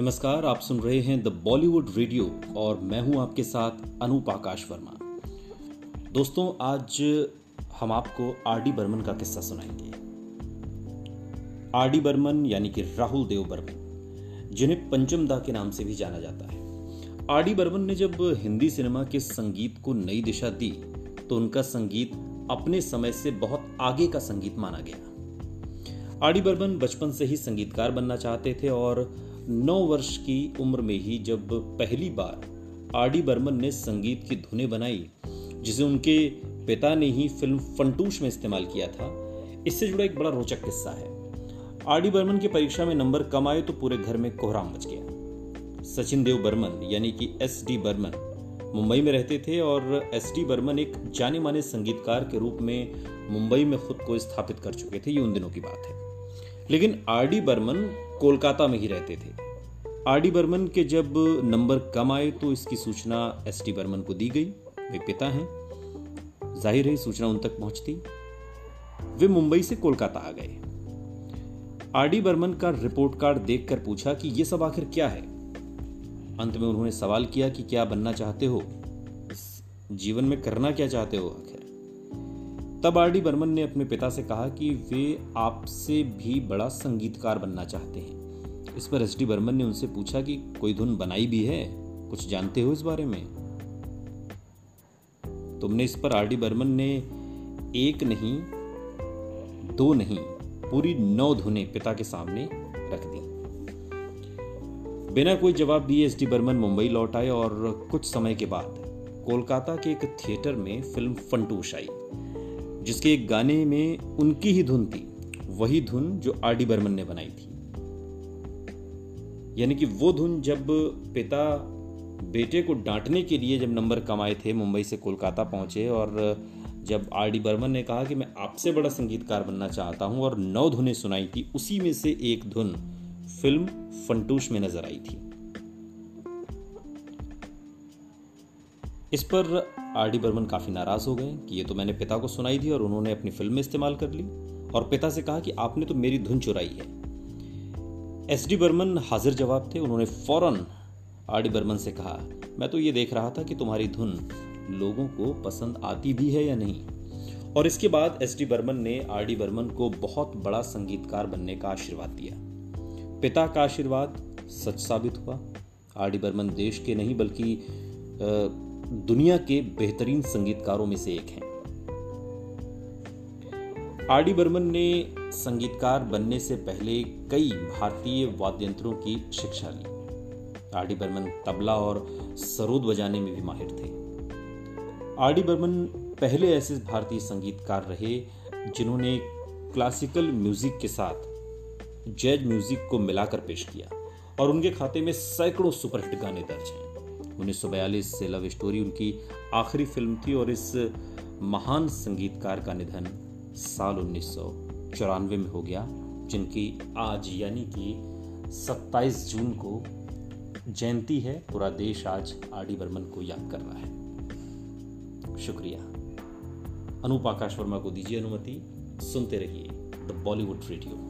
नमस्कार, आप सुन रहे हैं द बॉलीवुड रेडियो और मैं हूँ आपके साथ अनूप आकाश वर्मा। दोस्तों, आज हम आपको आर डी बर्मन का किस्सा सुनाएँगे। आर डी बर्मन यानी कि राहुल देव बर्मन, जिन्हें पंचम दा के नाम से भी जाना जाता है। आर डी बर्मन ने जब हिंदी सिनेमा के संगीत को नई दिशा दी तो उनका संगीत अपने समय से बहुत आगे का संगीत माना गया। आर डी बर्मन बचपन से ही संगीतकार बनना चाहते थे और नौ वर्ष की उम्र में ही जब पहली बार आर डी बर्मन ने संगीत की धुनें बनाई, जिसे उनके पिता ने ही फ़िल्म फंटूश में इस्तेमाल किया था, इससे जुड़ा एक बड़ा रोचक किस्सा है। आर डी बर्मन की परीक्षा में नंबर कम आए तो पूरे घर में कोहराम मच गया। सचिन देव बर्मन, यानी कि एस डी बर्मन, मुंबई में रहते थे और एस डी बर्मन एक जाने माने संगीतकार के रूप में मुंबई में खुद को स्थापित कर चुके थे, ये उन दिनों की बात है। लेकिन आर डी बर्मन कोलकाता में ही रहते थे। आर डी बर्मन के जब नंबर कम आए तो इसकी सूचना एस टी बर्मन को दी गई। वे पिता हैं। ज़ाहिर है, सूचना उन तक पहुँचती। वे मुंबई से कोलकाता आ गए। आर डी बर्मन का रिपोर्ट कार्ड देखकर पूछा कि यह सब आखिर क्या है? अंत में उन्होंने सवाल किया कि क्या बनना चाहते हो? जीवन में करना क्या चाहते हो आखिर? तब आर डी बर्मन ने अपने पिता से कहा कि वे आपसे भी बड़ा संगीतकार बनना चाहते हैं। इस पर एस डी बर्मन ने उनसे पूछा कि कोई धुन बनाई भी है? कुछ जानते हो इस बारे में? तुमने इस पर आर डी बर्मन ने एक नहीं, दो नहीं, पूरी नौ धुनें पिता के सामने रख दी। बिना कोई जवाब दिए एस डी बर्मन मुंबई लौट आए और कुछ समय के बाद कोलकाता के एक थिएटर में फ़िल्म फंटूश आई। जिसके एक गाने में उनकी ही धुन थी, वही धुन जो आर डी बर्मन ने बनाई थी। यानी कि वो धुन जब पिता बेटे को डांटने के लिए जब नंबर कमाए थे, मुंबई से कोलकाता पहुँचे और जब आर डी बर्मन ने कहा कि मैं आपसे बड़ा संगीतकार बनना चाहता हूँ और नौ धुनें सुनाई थी, उसी में से एक धुन फ़िल्म फंटूश में नज़र आई थी। इस पर आर डी बर्मन काफ़ी नाराज़ हो गए कि ये तो मैंने पिता को सुनाई थी और उन्होंने अपनी फ़िल्म में इस्तेमाल कर ली और पिता से कहा कि आपने तो मेरी धुन चुराई है। एस डी बर्मन हाजिर जवाब थे। उन्होंने फ़ौरन आर डी बर्मन से कहा, मैं तो ये देख रहा था कि तुम्हारी धुन लोगों को पसंद आती भी है या नहीं? और इसके बाद एस डी बर्मन ने आर डी बर्मन को बहुत बड़ा संगीतकार बनने का आशीर्वाद दिया। पिता का आशीर्वाद सच साबित हुआ। आर डी बर्मन देश के नहीं, बल्कि दुनिया के बेहतरीन संगीतकारों में से एक हैं। आर डी बर्मन ने संगीतकार बनने से पहले कई भारतीय वाद्यंत्रों की शिक्षा ली। आर डी बर्मन तबला और सरोद बजाने में भी माहिर थे। आर डी बर्मन पहले ऐसे भारतीय संगीतकार रहे जिन्होंने क्लासिकल म्यूज़िक के साथ जैज म्यूज़िक को मिलाकर पेश किया और उनके खाते में सैकड़ों सुपरहिट गाने दर्ज हैं। 1942 से लव स्टोरी उनकी आखिरी फ़िल्म थी और इस महान संगीतकार का निधन साल उन्नीस सौ चौरानवे में हो गया, जिनकी आज यानी कि 27 जून को जयंती है। पूरा देश आज आर डी बर्मन को याद कर रहा है। शुक्रिया। अनूप आकाश वर्मा को दीजिए अनुमति। सुनते रहिए द बॉलीवुड रेडियो।